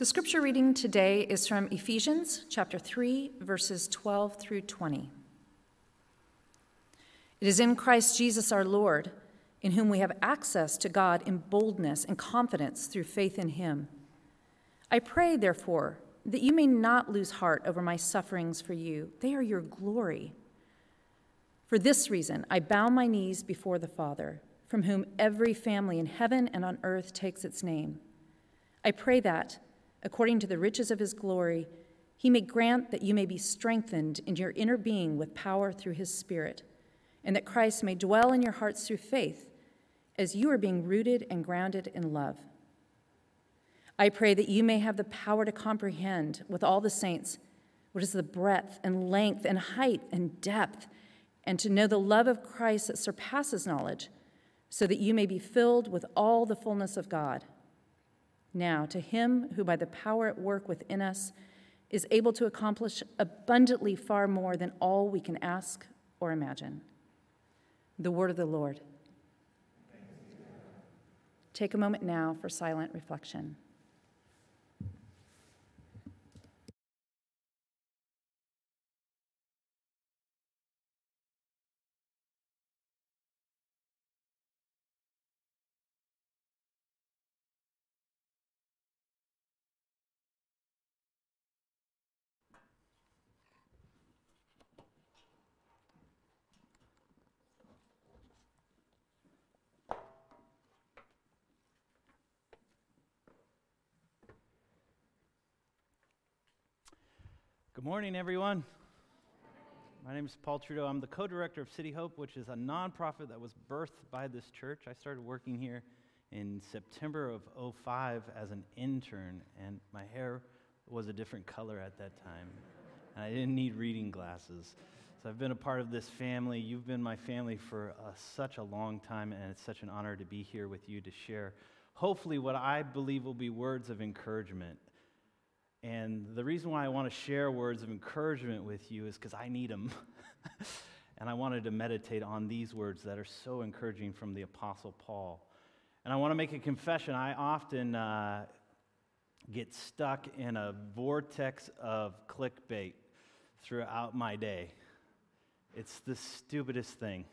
The scripture reading today is from Ephesians chapter 3, verses 12 through 20. It is in Christ Jesus our Lord, in whom we have access to God in boldness and confidence through faith in him. I pray, therefore, that you may not lose heart over my sufferings for you, they are your glory. For this reason, I bow my knees before the Father, from whom every family in heaven and on earth takes its name. I pray that, according to the riches of his glory, he may grant that you may be strengthened in your inner being with power through his Spirit, and that Christ may dwell in your hearts through faith, as you are being rooted and grounded in love. I pray that you may have the power to comprehend with all the saints what is the breadth and length and height and depth, and to know the love of Christ that surpasses knowledge, so that you may be filled with all the fullness of God. Now, to him who by the power at work within us is able to accomplish abundantly far more than all we can ask or imagine. The word of the Lord. Take a moment now for silent reflection. Good morning, everyone. My name is Paul Trudeau. I'm the co director of City Hope, which is a nonprofit that was birthed by this church. I started working here in September of 05 as an intern, and my hair was a different color at that time. And I didn't need reading glasses. So I've been a part of this family. You've been my family for uh, such a long time, and it's such an honor to be here with you to share, hopefully, what I believe will be words of encouragement and the reason why I want to share words of encouragement with you is because I need them. and I wanted to meditate on these words that are so encouraging from the Apostle Paul. And I want to make a confession. I often uh, get stuck in a vortex of clickbait throughout my day. It's the stupidest thing.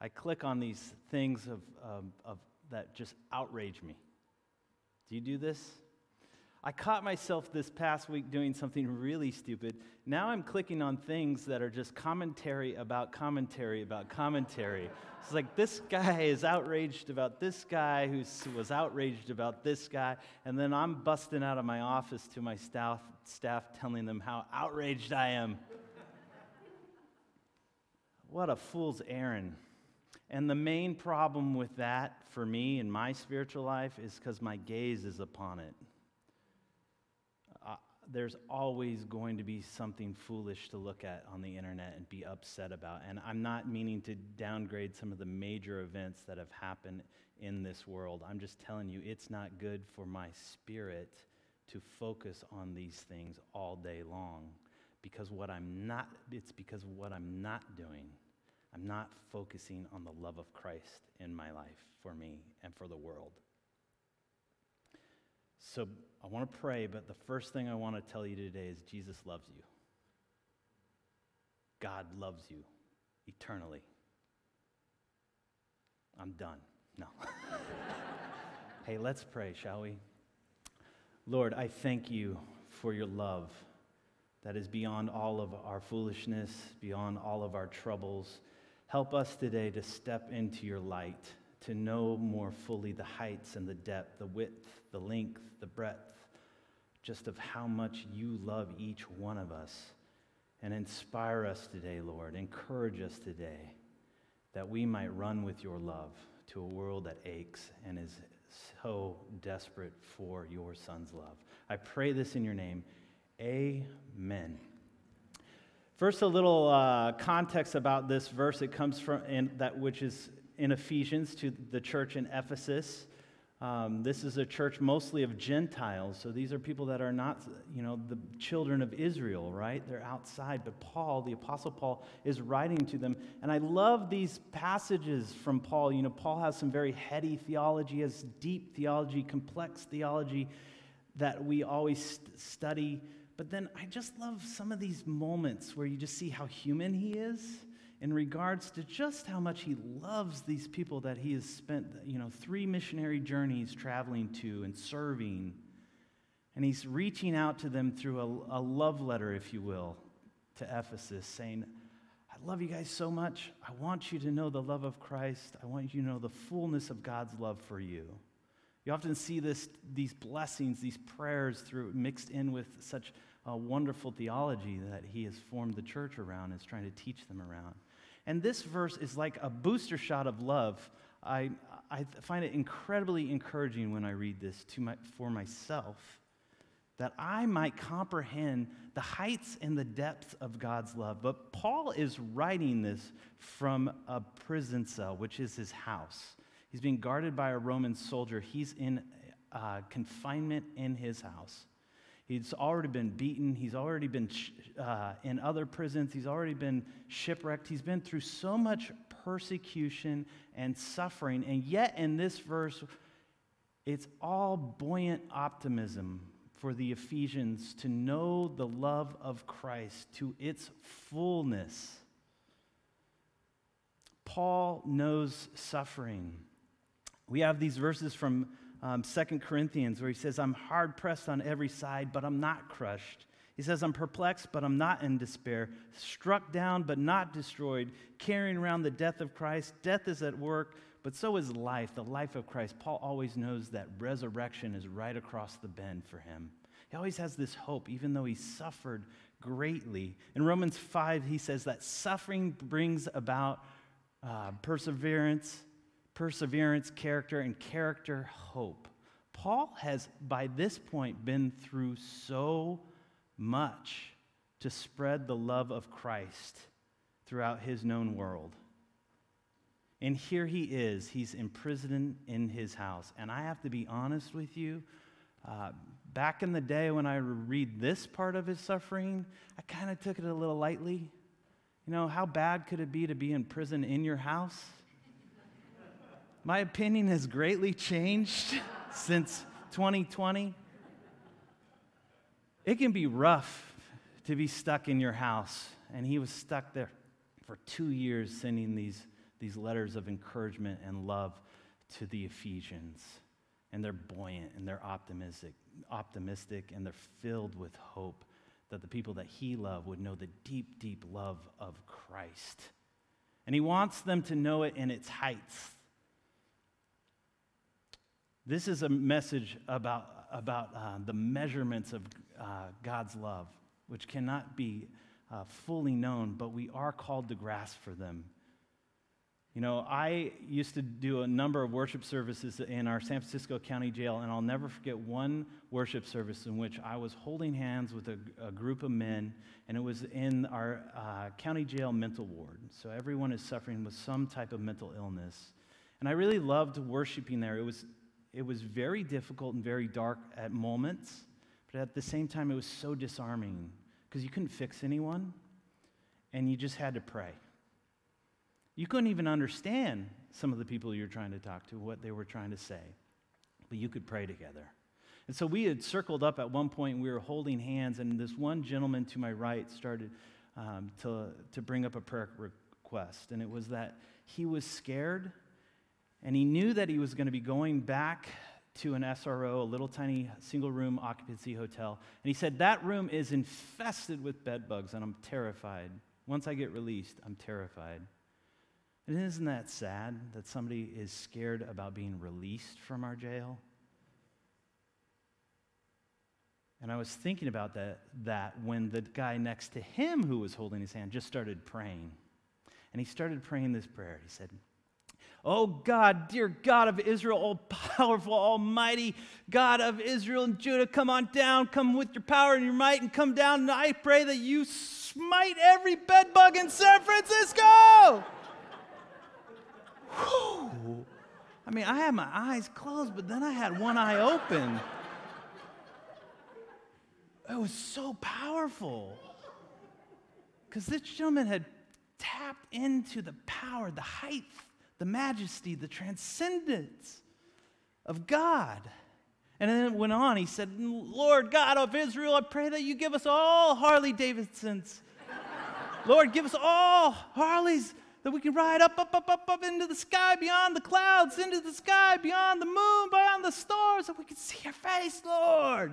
I click on these things of, um, of, that just outrage me. Do you do this? I caught myself this past week doing something really stupid. Now I'm clicking on things that are just commentary about commentary about commentary. It's like this guy is outraged about this guy who was outraged about this guy, and then I'm busting out of my office to my staff, staff telling them how outraged I am. what a fool's errand. And the main problem with that for me in my spiritual life is because my gaze is upon it there's always going to be something foolish to look at on the internet and be upset about. And I'm not meaning to downgrade some of the major events that have happened in this world. I'm just telling you, it's not good for my spirit to focus on these things all day long because what I'm not, it's because of what I'm not doing. I'm not focusing on the love of Christ in my life for me and for the world. So I want to pray, but the first thing I want to tell you today is Jesus loves you. God loves you eternally. I'm done. No. hey, let's pray, shall we? Lord, I thank you for your love that is beyond all of our foolishness, beyond all of our troubles. Help us today to step into your light to know more fully the heights and the depth, the width, the length, the breadth, just of how much you love each one of us. And inspire us today, Lord. Encourage us today that we might run with your love to a world that aches and is so desperate for your son's love. I pray this in your name. Amen. First, a little uh, context about this verse. It comes from in that which is in Ephesians to the church in Ephesus. Um, this is a church mostly of Gentiles, so these are people that are not, you know, the children of Israel, right? They're outside. But Paul, the Apostle Paul, is writing to them. And I love these passages from Paul. You know, Paul has some very heady theology, has deep theology, complex theology that we always st- study. But then I just love some of these moments where you just see how human he is in regards to just how much he loves these people that he has spent, you know, three missionary journeys traveling to and serving. And he's reaching out to them through a, a love letter, if you will, to Ephesus, saying, I love you guys so much. I want you to know the love of Christ. I want you to know the fullness of God's love for you. You often see this, these blessings, these prayers through mixed in with such a wonderful theology that he has formed the church around, is trying to teach them around. And this verse is like a booster shot of love. I, I find it incredibly encouraging when I read this to my, for myself that I might comprehend the heights and the depths of God's love. But Paul is writing this from a prison cell, which is his house. He's being guarded by a Roman soldier. He's in uh, confinement in his house. He's already been beaten. He's already been uh, in other prisons. He's already been shipwrecked. He's been through so much persecution and suffering. And yet, in this verse, it's all buoyant optimism for the Ephesians to know the love of Christ to its fullness. Paul knows suffering. We have these verses from um, 2 Corinthians, where he says, I'm hard pressed on every side, but I'm not crushed. He says, I'm perplexed, but I'm not in despair, struck down, but not destroyed, carrying around the death of Christ. Death is at work, but so is life, the life of Christ. Paul always knows that resurrection is right across the bend for him. He always has this hope, even though he suffered greatly. In Romans 5, he says that suffering brings about uh, perseverance perseverance, character, and character, hope. Paul has, by this point, been through so much to spread the love of Christ throughout his known world. And here he is. He's imprisoned in his house. And I have to be honest with you. Uh, back in the day when I read this part of his suffering, I kind of took it a little lightly. You know, how bad could it be to be in prison in your house? My opinion has greatly changed since 2020. It can be rough to be stuck in your house. And he was stuck there for two years, sending these, these letters of encouragement and love to the Ephesians. And they're buoyant and they're optimistic, optimistic and they're filled with hope that the people that he loved would know the deep, deep love of Christ. And he wants them to know it in its heights, this is a message about, about uh, the measurements of uh, God's love, which cannot be uh, fully known, but we are called to grasp for them. You know, I used to do a number of worship services in our San Francisco County Jail, and I'll never forget one worship service in which I was holding hands with a, a group of men, and it was in our uh, county jail mental ward. So everyone is suffering with some type of mental illness. And I really loved worshiping there. It was it was very difficult and very dark at moments, but at the same time, it was so disarming because you couldn't fix anyone and you just had to pray. You couldn't even understand some of the people you're trying to talk to, what they were trying to say, but you could pray together. And so we had circled up at one point and we were holding hands, and this one gentleman to my right started um, to, to bring up a prayer request. And it was that he was scared and he knew that he was going to be going back to an SRO, a little tiny single room occupancy hotel. And he said, That room is infested with bed bugs, and I'm terrified. Once I get released, I'm terrified. And isn't that sad that somebody is scared about being released from our jail? And I was thinking about that, that when the guy next to him who was holding his hand just started praying. And he started praying this prayer. He said, Oh God, dear God of Israel, all powerful, almighty God of Israel and Judah, come on down, come with your power and your might, and come down. And I pray that you smite every bedbug in San Francisco. I mean, I had my eyes closed, but then I had one eye open. It was so powerful. Because this gentleman had tapped into the power, the height the majesty, the transcendence of God. And then it went on. He said, Lord God of Israel, I pray that you give us all Harley Davidsons. Lord, give us all Harleys that we can ride up, up, up, up, up into the sky, beyond the clouds, into the sky, beyond the moon, beyond the stars, that we can see your face, Lord.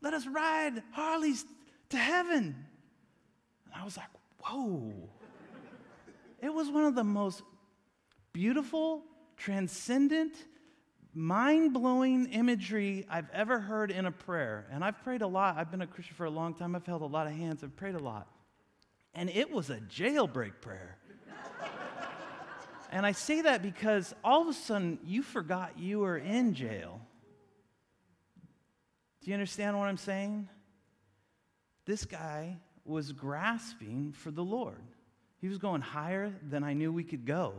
Let us ride Harleys to heaven. And I was like, whoa. It was one of the most beautiful, transcendent, mind blowing imagery I've ever heard in a prayer. And I've prayed a lot. I've been a Christian for a long time. I've held a lot of hands. I've prayed a lot. And it was a jailbreak prayer. and I say that because all of a sudden you forgot you were in jail. Do you understand what I'm saying? This guy was grasping for the Lord. He was going higher than I knew we could go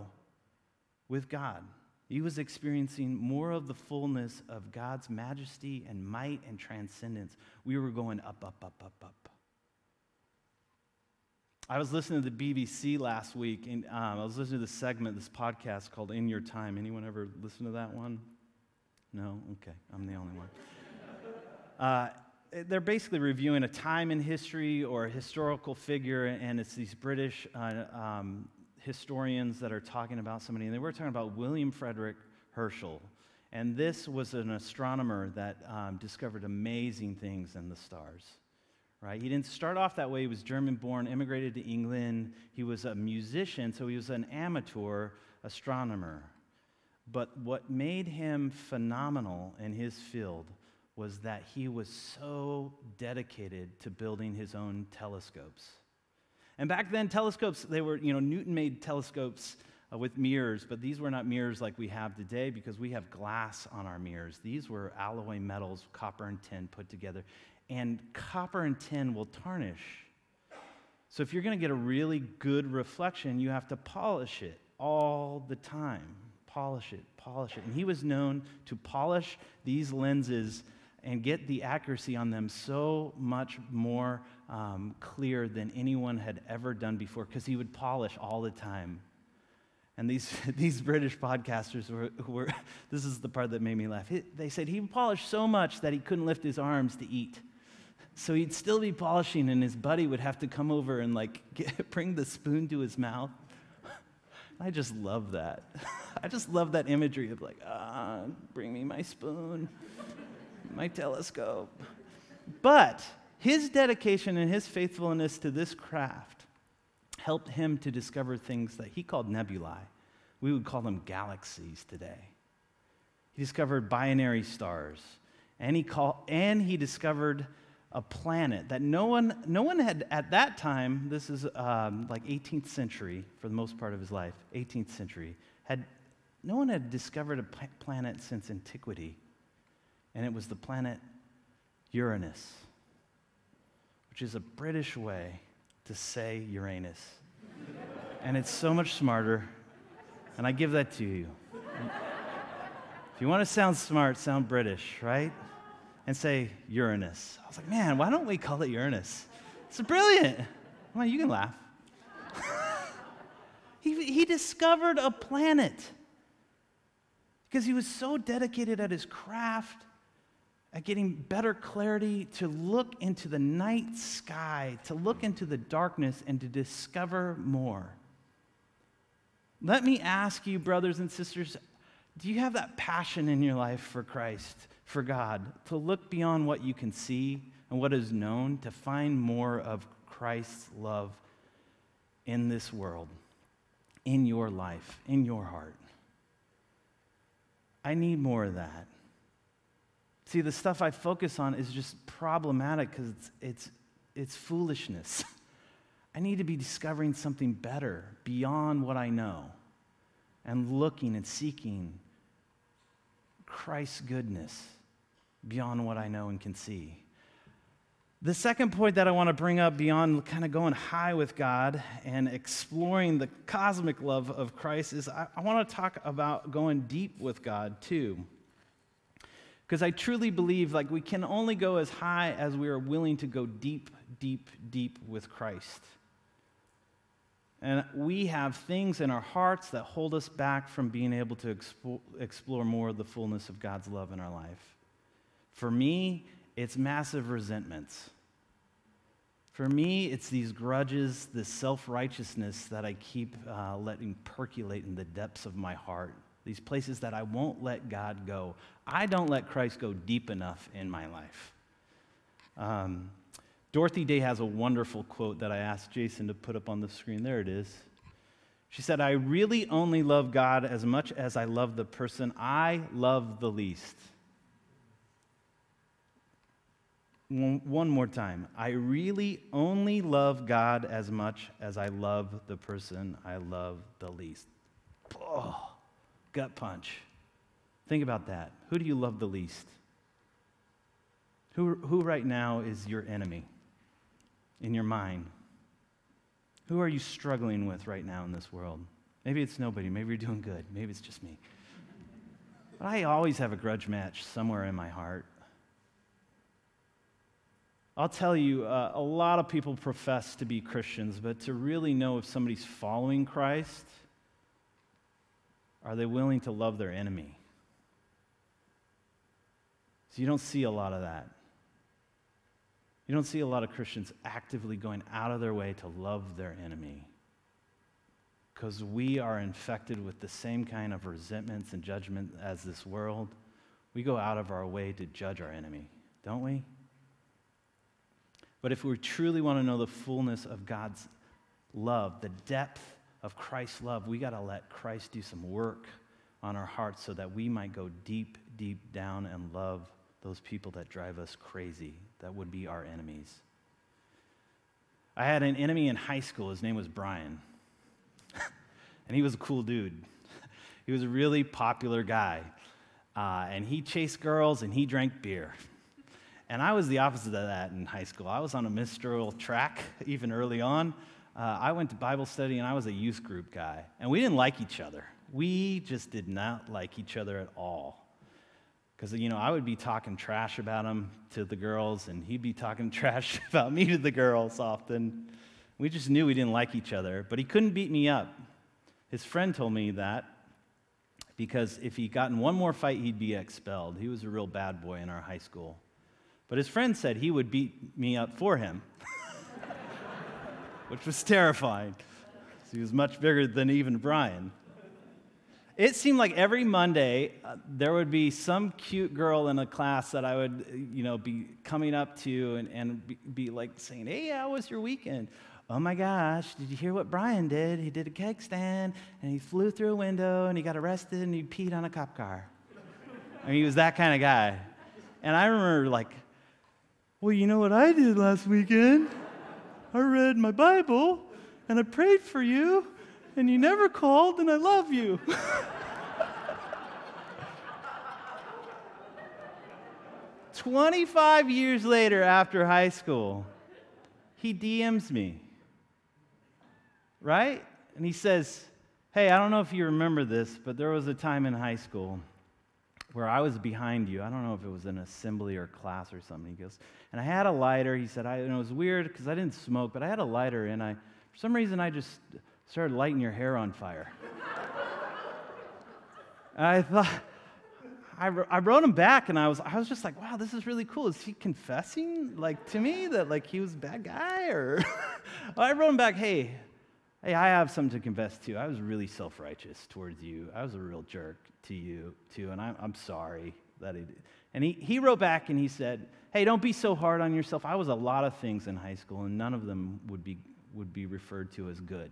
with God. He was experiencing more of the fullness of God's majesty and might and transcendence. We were going up, up, up, up, up. I was listening to the BBC last week, and um, I was listening to this segment, this podcast called In Your Time. Anyone ever listen to that one? No? Okay, I'm the only one. Uh, they're basically reviewing a time in history or a historical figure, and it's these British uh, um, historians that are talking about somebody, and they were talking about William Frederick Herschel. And this was an astronomer that um, discovered amazing things in the stars. Right? He didn't start off that way. He was German born, immigrated to England. He was a musician, so he was an amateur astronomer. But what made him phenomenal in his field was that he was so dedicated to building his own telescopes. And back then, telescopes, they were, you know, Newton made telescopes uh, with mirrors, but these were not mirrors like we have today because we have glass on our mirrors. These were alloy metals, copper and tin put together. And copper and tin will tarnish. So if you're going to get a really good reflection, you have to polish it all the time. Polish it, polish it. And he was known to polish these lenses and get the accuracy on them so much more um, clear than anyone had ever done before because he would polish all the time. And these, these British podcasters were, were, this is the part that made me laugh. they said he polished so much that he couldn't lift his arms to eat. So he'd still be polishing, and his buddy would have to come over and like get, bring the spoon to his mouth. I just love that. I just love that imagery of like, ah, bring me my spoon my telescope. But his dedication and his faithfulness to this craft helped him to discover things that he called nebulae. We would call them galaxies today. He discovered binary stars, and he, call, and he discovered a planet that no one, no one had at that time, this is um, like 18th century for the most part of his life, 18th century, had, no one had discovered a planet since antiquity and it was the planet Uranus, which is a British way to say Uranus. and it's so much smarter, and I give that to you. if you want to sound smart, sound British, right? And say Uranus. I was like, man, why don't we call it Uranus? It's brilliant. Well, you can laugh. he, he discovered a planet because he was so dedicated at his craft at getting better clarity to look into the night sky, to look into the darkness, and to discover more. Let me ask you, brothers and sisters, do you have that passion in your life for Christ, for God, to look beyond what you can see and what is known, to find more of Christ's love in this world, in your life, in your heart? I need more of that. See, the stuff I focus on is just problematic because it's, it's, it's foolishness. I need to be discovering something better beyond what I know and looking and seeking Christ's goodness beyond what I know and can see. The second point that I want to bring up beyond kind of going high with God and exploring the cosmic love of Christ is I, I want to talk about going deep with God too. Because I truly believe like we can only go as high as we are willing to go deep, deep, deep with Christ. And we have things in our hearts that hold us back from being able to expo- explore more of the fullness of God's love in our life. For me, it's massive resentments. For me, it's these grudges, this self righteousness that I keep uh, letting percolate in the depths of my heart. These places that I won't let God go. I don't let Christ go deep enough in my life. Um, Dorothy Day has a wonderful quote that I asked Jason to put up on the screen. There it is. She said, I really only love God as much as I love the person I love the least. One more time. I really only love God as much as I love the person I love the least. Oh, gut punch. Think about that. Who do you love the least? Who, who right now is your enemy? in your mind? Who are you struggling with right now in this world? Maybe it's nobody. Maybe you're doing good. Maybe it's just me. But I always have a grudge match somewhere in my heart. I'll tell you, uh, a lot of people profess to be Christians, but to really know if somebody's following Christ, are they willing to love their enemy? So you don't see a lot of that. You don't see a lot of Christians actively going out of their way to love their enemy because we are infected with the same kind of resentments and judgment as this world. We go out of our way to judge our enemy, don't we? But if we truly want to know the fullness of God's love, the depth of Christ's love, we got to let Christ do some work on our hearts so that we might go deep, deep down and love those people that drive us crazy, that would be our enemies. I had an enemy in high school. His name was Brian. and he was a cool dude. he was a really popular guy. Uh, and he chased girls and he drank beer. And I was the opposite of that in high school. I was on a ministerial track even early on. Uh, I went to Bible study and I was a youth group guy. And we didn't like each other. We just did not like each other at all. Because, you know, I would be talking trash about him to the girls, and he'd be talking trash about me to the girls often. We just knew we didn't like each other, but he couldn't beat me up. His friend told me that because if he got in one more fight, he'd be expelled. He was a real bad boy in our high school. But his friend said he would beat me up for him, which was terrifying. He was much bigger than even Brian it seemed like every Monday uh, there would be some cute girl in a class that I would, you know, be coming up to and, and be, be, like saying, "Hey, how was your weekend?" Oh my gosh, did you hear what Brian did? He did a keg stand and he flew through a window and he got arrested and he peed on a cop car. I mean, he was that kind of guy. And I remember like, well, you know what I did last weekend? I read my Bible and I prayed for you and you never called, and I love you. Twenty-five years later, after high school, he DMs me, right? And he says, "Hey, I don't know if you remember this, but there was a time in high school." Where I was behind you. I don't know if it was an assembly or class or something. He goes, and I had a lighter. He said, I, and it was weird because I didn't smoke, but I had a lighter, and I, for some reason, I just started lighting your hair on fire. I thought, I, I wrote him back and I was, I was just like, wow, this is really cool. Is he confessing like to me that like he was a bad guy or I wrote him back, hey, hey, I have something to confess to. I was really self-righteous towards you. I was a real jerk to you too. And I'm, I'm sorry that. And he, he wrote back and he said, hey, don't be so hard on yourself. I was a lot of things in high school and none of them would be, would be referred to as good.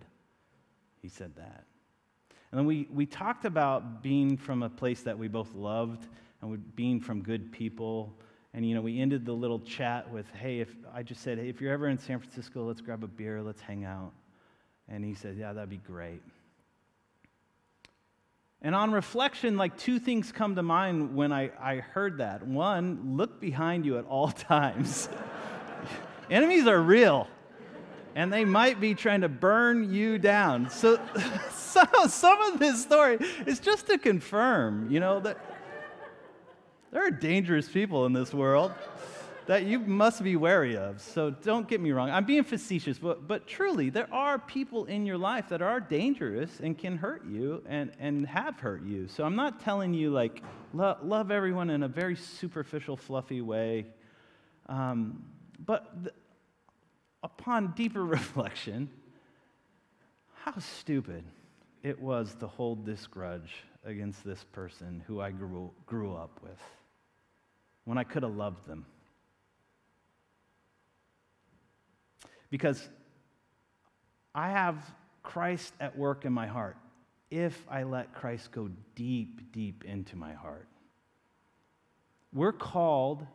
He said that. And then we, we talked about being from a place that we both loved and being from good people. And, you know, we ended the little chat with, hey, if I just said, hey, if you're ever in San Francisco, let's grab a beer, let's hang out. And he said, yeah, that'd be great. And on reflection, like two things come to mind when I, I heard that. One, look behind you at all times. Enemies are real and they might be trying to burn you down. So, some, some of this story is just to confirm, you know, that there are dangerous people in this world. That you must be wary of. So don't get me wrong. I'm being facetious, but, but truly, there are people in your life that are dangerous and can hurt you and, and have hurt you. So I'm not telling you, like, lo- love everyone in a very superficial, fluffy way. Um, but th- upon deeper reflection, how stupid it was to hold this grudge against this person who I grew, grew up with when I could have loved them. Because I have Christ at work in my heart if I let Christ go deep, deep into my heart. We're called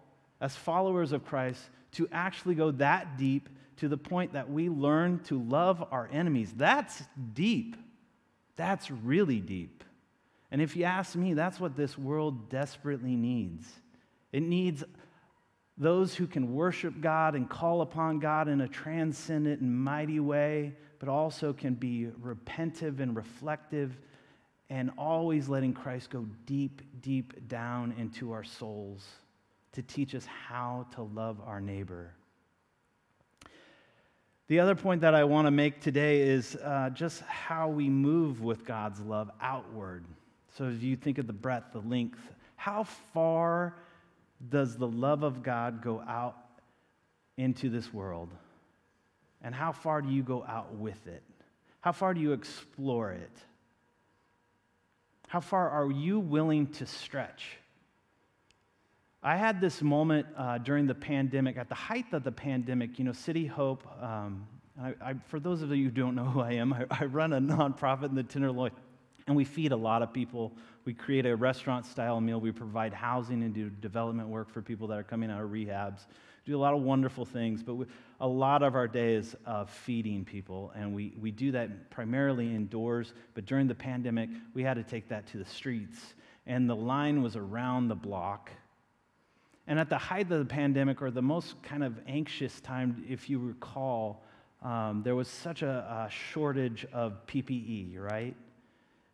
as followers of Christ to actually go that deep to the point that we learn to love our enemies. That's deep. That's really deep. And if you ask me, that's what this world desperately needs. It needs those who can worship God and call upon God in a transcendent and mighty way, but also can be repentive and reflective and always letting Christ go deep, deep down into our souls to teach us how to love our neighbor. The other point that I want to make today is uh, just how we move with God's love outward. So, as you think of the breadth, the length, how far does the love of God go out into this world? And how far do you go out with it? How far do you explore it? How far are you willing to stretch? I had this moment uh, during the pandemic, at the height of the pandemic, you know, City Hope. Um, I, I, for those of you who don't know who I am, I, I run a nonprofit in the Tenderloin, and we feed a lot of people we create a restaurant style meal. We provide housing and do development work for people that are coming out of rehabs. Do a lot of wonderful things, but we, a lot of our day is of feeding people, and we, we do that primarily indoors. But during the pandemic, we had to take that to the streets, and the line was around the block. And at the height of the pandemic, or the most kind of anxious time, if you recall, um, there was such a, a shortage of PPE, right?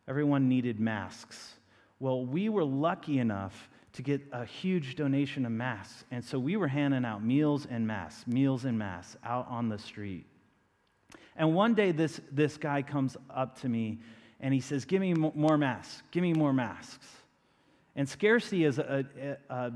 Everyone needed masks. Well, we were lucky enough to get a huge donation of masks. And so we were handing out meals and masks, meals and masks out on the street. And one day, this, this guy comes up to me and he says, Give me more masks, give me more masks. And scarcity is a, a, a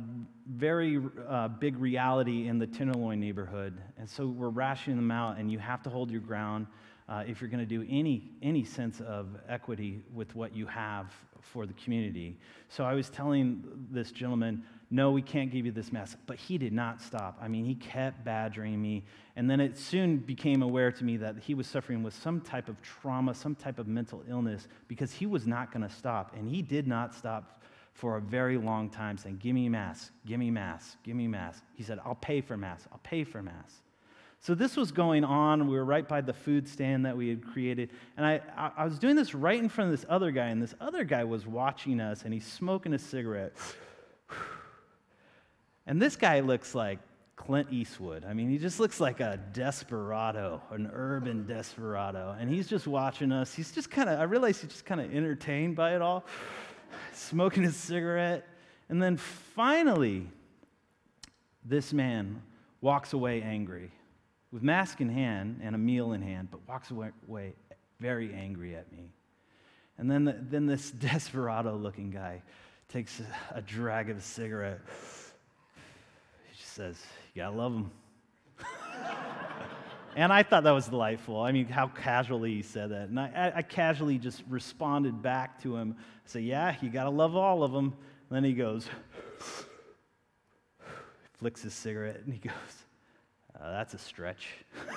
very uh, big reality in the Tenderloin neighborhood. And so we're rationing them out, and you have to hold your ground uh, if you're going to do any, any sense of equity with what you have for the community. So I was telling this gentleman, no, we can't give you this mask. But he did not stop. I mean, he kept badgering me. And then it soon became aware to me that he was suffering with some type of trauma, some type of mental illness, because he was not going to stop. And he did not stop for a very long time saying, Give me mask, give me mask, give me mask. He said, I'll pay for mask, I'll pay for mask. So this was going on. We were right by the food stand that we had created. And I, I was doing this right in front of this other guy, and this other guy was watching us, and he's smoking a cigarette. And this guy looks like Clint Eastwood. I mean, he just looks like a desperado, an urban desperado. And he's just watching us. He's just kind of, I realize he's just kind of entertained by it all, smoking his cigarette. And then finally, this man walks away angry with mask in hand and a meal in hand, but walks away, very angry at me. And then, the, then this desperado looking guy takes a, a drag of a cigarette. He just says, You gotta love him. and I thought that was delightful. I mean, how casually he said that. And I, I casually just responded back to him. I said, Yeah, you gotta love all of them. And then he goes, flicks his cigarette, and he goes, uh, that's a stretch.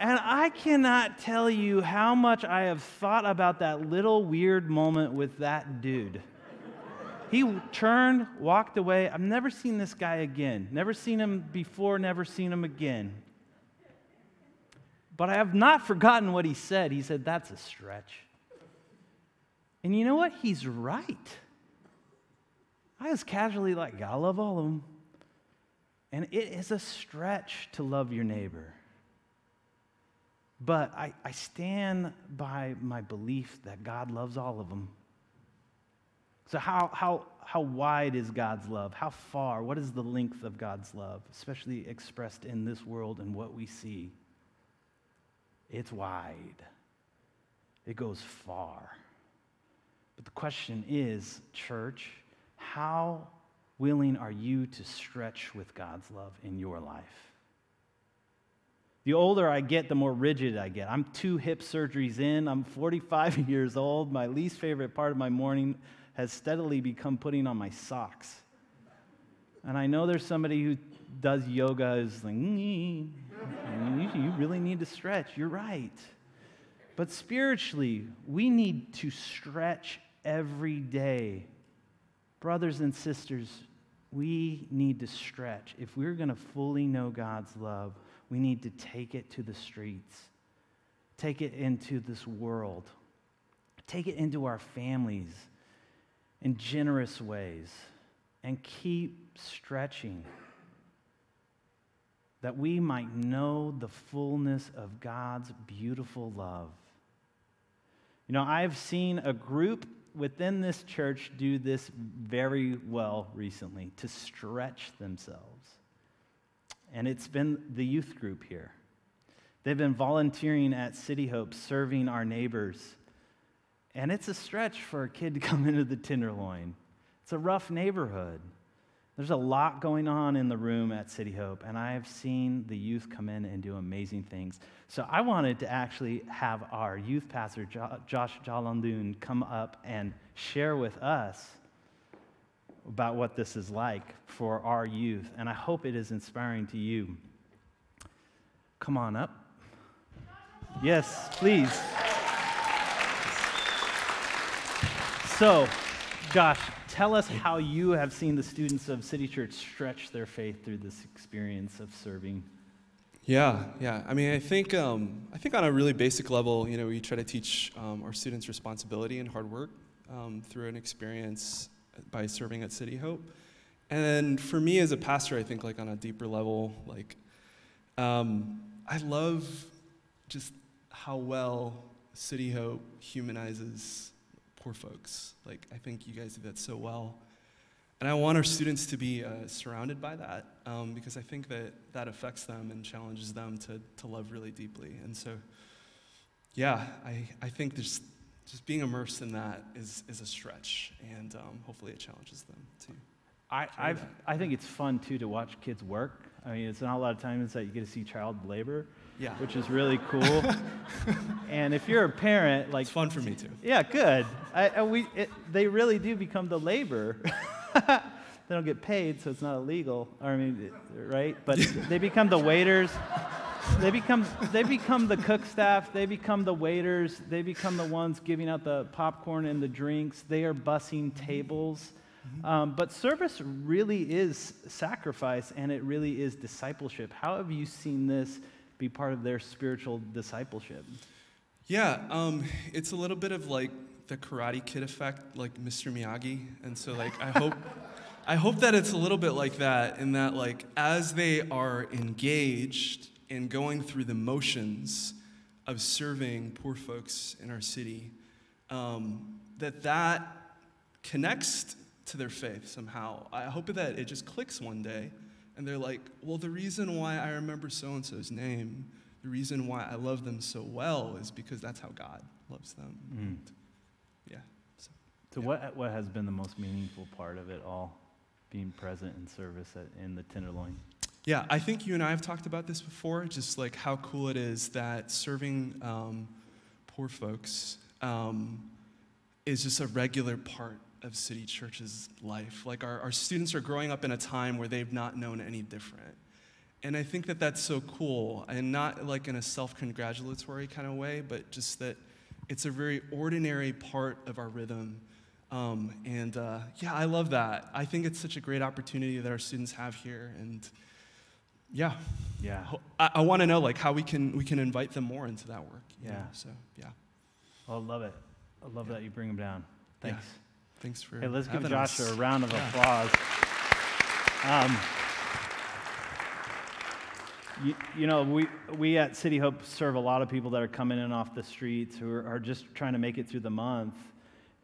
and I cannot tell you how much I have thought about that little weird moment with that dude. He turned, walked away. I've never seen this guy again. Never seen him before, never seen him again. But I have not forgotten what he said. He said, That's a stretch. And you know what? He's right. I was casually like, I love all of them. And it is a stretch to love your neighbor. But I, I stand by my belief that God loves all of them. So, how, how, how wide is God's love? How far? What is the length of God's love, especially expressed in this world and what we see? It's wide, it goes far. But the question is, church, how willing are you to stretch with God's love in your life? The older I get, the more rigid I get. I'm two hip surgeries in. I'm 45 years old. My least favorite part of my morning has steadily become putting on my socks. And I know there's somebody who does yoga is like, mm, you really need to stretch. You're right. But spiritually, we need to stretch every day. Brothers and sisters, we need to stretch. If we're going to fully know God's love, we need to take it to the streets, take it into this world, take it into our families in generous ways, and keep stretching that we might know the fullness of God's beautiful love. You know, I've seen a group within this church do this very well recently to stretch themselves and it's been the youth group here. They've been volunteering at City Hope, serving our neighbors. And it's a stretch for a kid to come into the Tenderloin. It's a rough neighborhood. There's a lot going on in the room at City Hope, and I have seen the youth come in and do amazing things. So I wanted to actually have our youth pastor, Josh Jalandun, come up and share with us about what this is like for our youth, and I hope it is inspiring to you. Come on up. Yes, please. So, Josh, tell us how you have seen the students of City Church stretch their faith through this experience of serving. Yeah, yeah. I mean, I think um, I think on a really basic level, you know, we try to teach um, our students responsibility and hard work um, through an experience by serving at City Hope. And for me as a pastor, I think like on a deeper level, like um, I love just how well City Hope humanizes poor folks. Like I think you guys do that so well. And I want our students to be uh, surrounded by that um, because I think that that affects them and challenges them to, to love really deeply. And so, yeah, I, I think there's just being immersed in that is, is a stretch, and um, hopefully it challenges them too. I, I've, I think it's fun too to watch kids work. I mean, it's not a lot of times that you get to see child labor, yeah. which is really cool. and if you're a parent, like it's fun for me too. Yeah, good. I, I, we, it, they really do become the labor. they don't get paid, so it's not illegal. I mean, right? But they become the waiters they become they become the cook staff they become the waiters they become the ones giving out the popcorn and the drinks they are bussing tables mm-hmm. um, but service really is sacrifice and it really is discipleship how have you seen this be part of their spiritual discipleship. Yeah um, it's a little bit of like the karate kid effect like mr miyagi. And so like i hope i hope that it's a little bit like that in that like as they are engaged and going through the motions of serving poor folks in our city, um, that that connects to their faith somehow. I hope that it just clicks one day and they're like, well, the reason why I remember so and so's name, the reason why I love them so well is because that's how God loves them. Mm. Yeah. So, so yeah. What, what has been the most meaningful part of it all, being present in service at, in the Tenderloin? Yeah, I think you and I have talked about this before, just like how cool it is that serving um, poor folks um, is just a regular part of City Church's life. Like our, our students are growing up in a time where they've not known any different. And I think that that's so cool, and not like in a self congratulatory kind of way, but just that it's a very ordinary part of our rhythm. Um, and uh, yeah, I love that. I think it's such a great opportunity that our students have here. And yeah. Yeah. I, I want to know like how we can we can invite them more into that work. Yeah. Know? So yeah. I love it. I love yeah. that you bring them down. Thanks. Yeah. Thanks for. Hey, let's give Josh a round of yeah. applause. Um, you, you, know, we, we at City Hope serve a lot of people that are coming in off the streets who are, are just trying to make it through the month.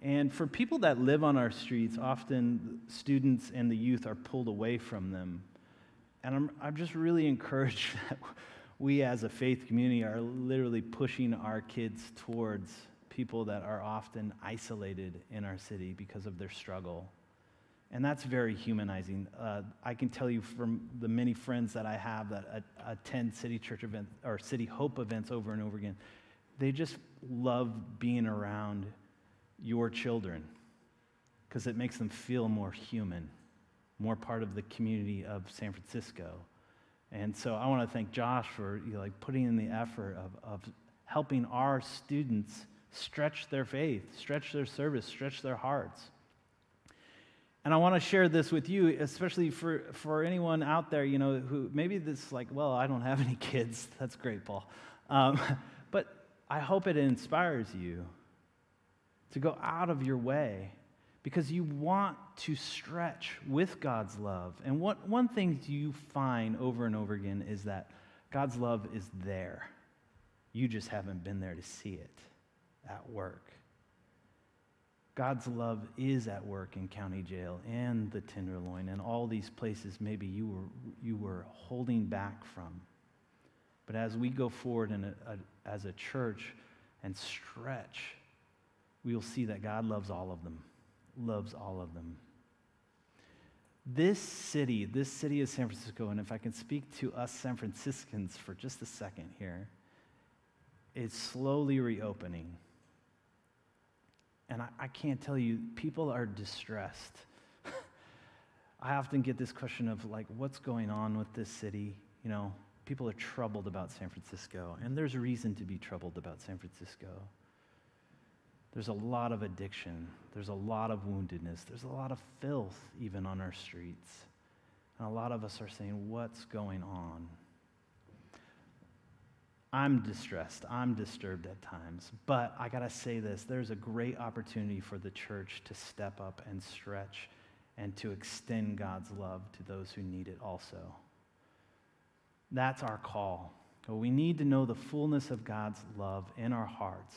And for people that live on our streets, often students and the youth are pulled away from them. And I'm, I'm just really encouraged that we as a faith community are literally pushing our kids towards people that are often isolated in our city because of their struggle. And that's very humanizing. Uh, I can tell you from the many friends that I have that attend City Church events or City Hope events over and over again, they just love being around your children because it makes them feel more human, more part of the community of San Francisco. And so I want to thank Josh for you know, like putting in the effort of, of helping our students stretch their faith, stretch their service, stretch their hearts. And I want to share this with you, especially for, for anyone out there, you know, who maybe this like, well, I don't have any kids. That's great, Paul. Um, but I hope it inspires you to go out of your way because you want to stretch with God's love. And what, one thing you find over and over again is that God's love is there. You just haven't been there to see it at work. God's love is at work in county jail and the Tenderloin and all these places maybe you were, you were holding back from. But as we go forward in a, a, as a church and stretch, we will see that God loves all of them, loves all of them. This city, this city of San Francisco, and if I can speak to us San Franciscans for just a second here, is slowly reopening. And I, I can't tell you, people are distressed. I often get this question of, like, what's going on with this city? You know, people are troubled about San Francisco, and there's a reason to be troubled about San Francisco. There's a lot of addiction. There's a lot of woundedness. There's a lot of filth even on our streets. And a lot of us are saying, What's going on? I'm distressed. I'm disturbed at times. But I got to say this there's a great opportunity for the church to step up and stretch and to extend God's love to those who need it also. That's our call. We need to know the fullness of God's love in our hearts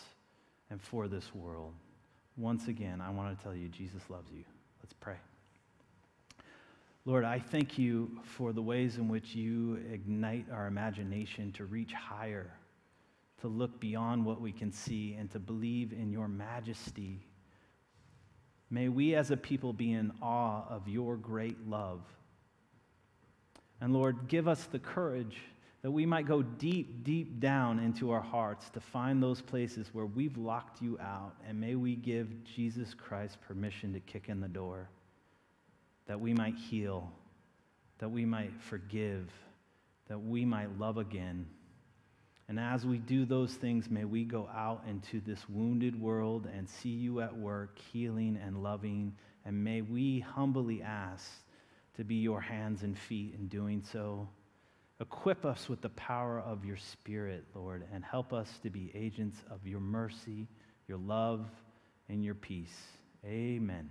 and for this world. Once again, I want to tell you, Jesus loves you. Let's pray. Lord, I thank you for the ways in which you ignite our imagination to reach higher, to look beyond what we can see, and to believe in your majesty. May we as a people be in awe of your great love. And Lord, give us the courage that we might go deep, deep down into our hearts to find those places where we've locked you out. And may we give Jesus Christ permission to kick in the door that we might heal, that we might forgive, that we might love again. And as we do those things, may we go out into this wounded world and see you at work, healing and loving. And may we humbly ask to be your hands and feet in doing so. Equip us with the power of your Spirit, Lord, and help us to be agents of your mercy, your love, and your peace. Amen.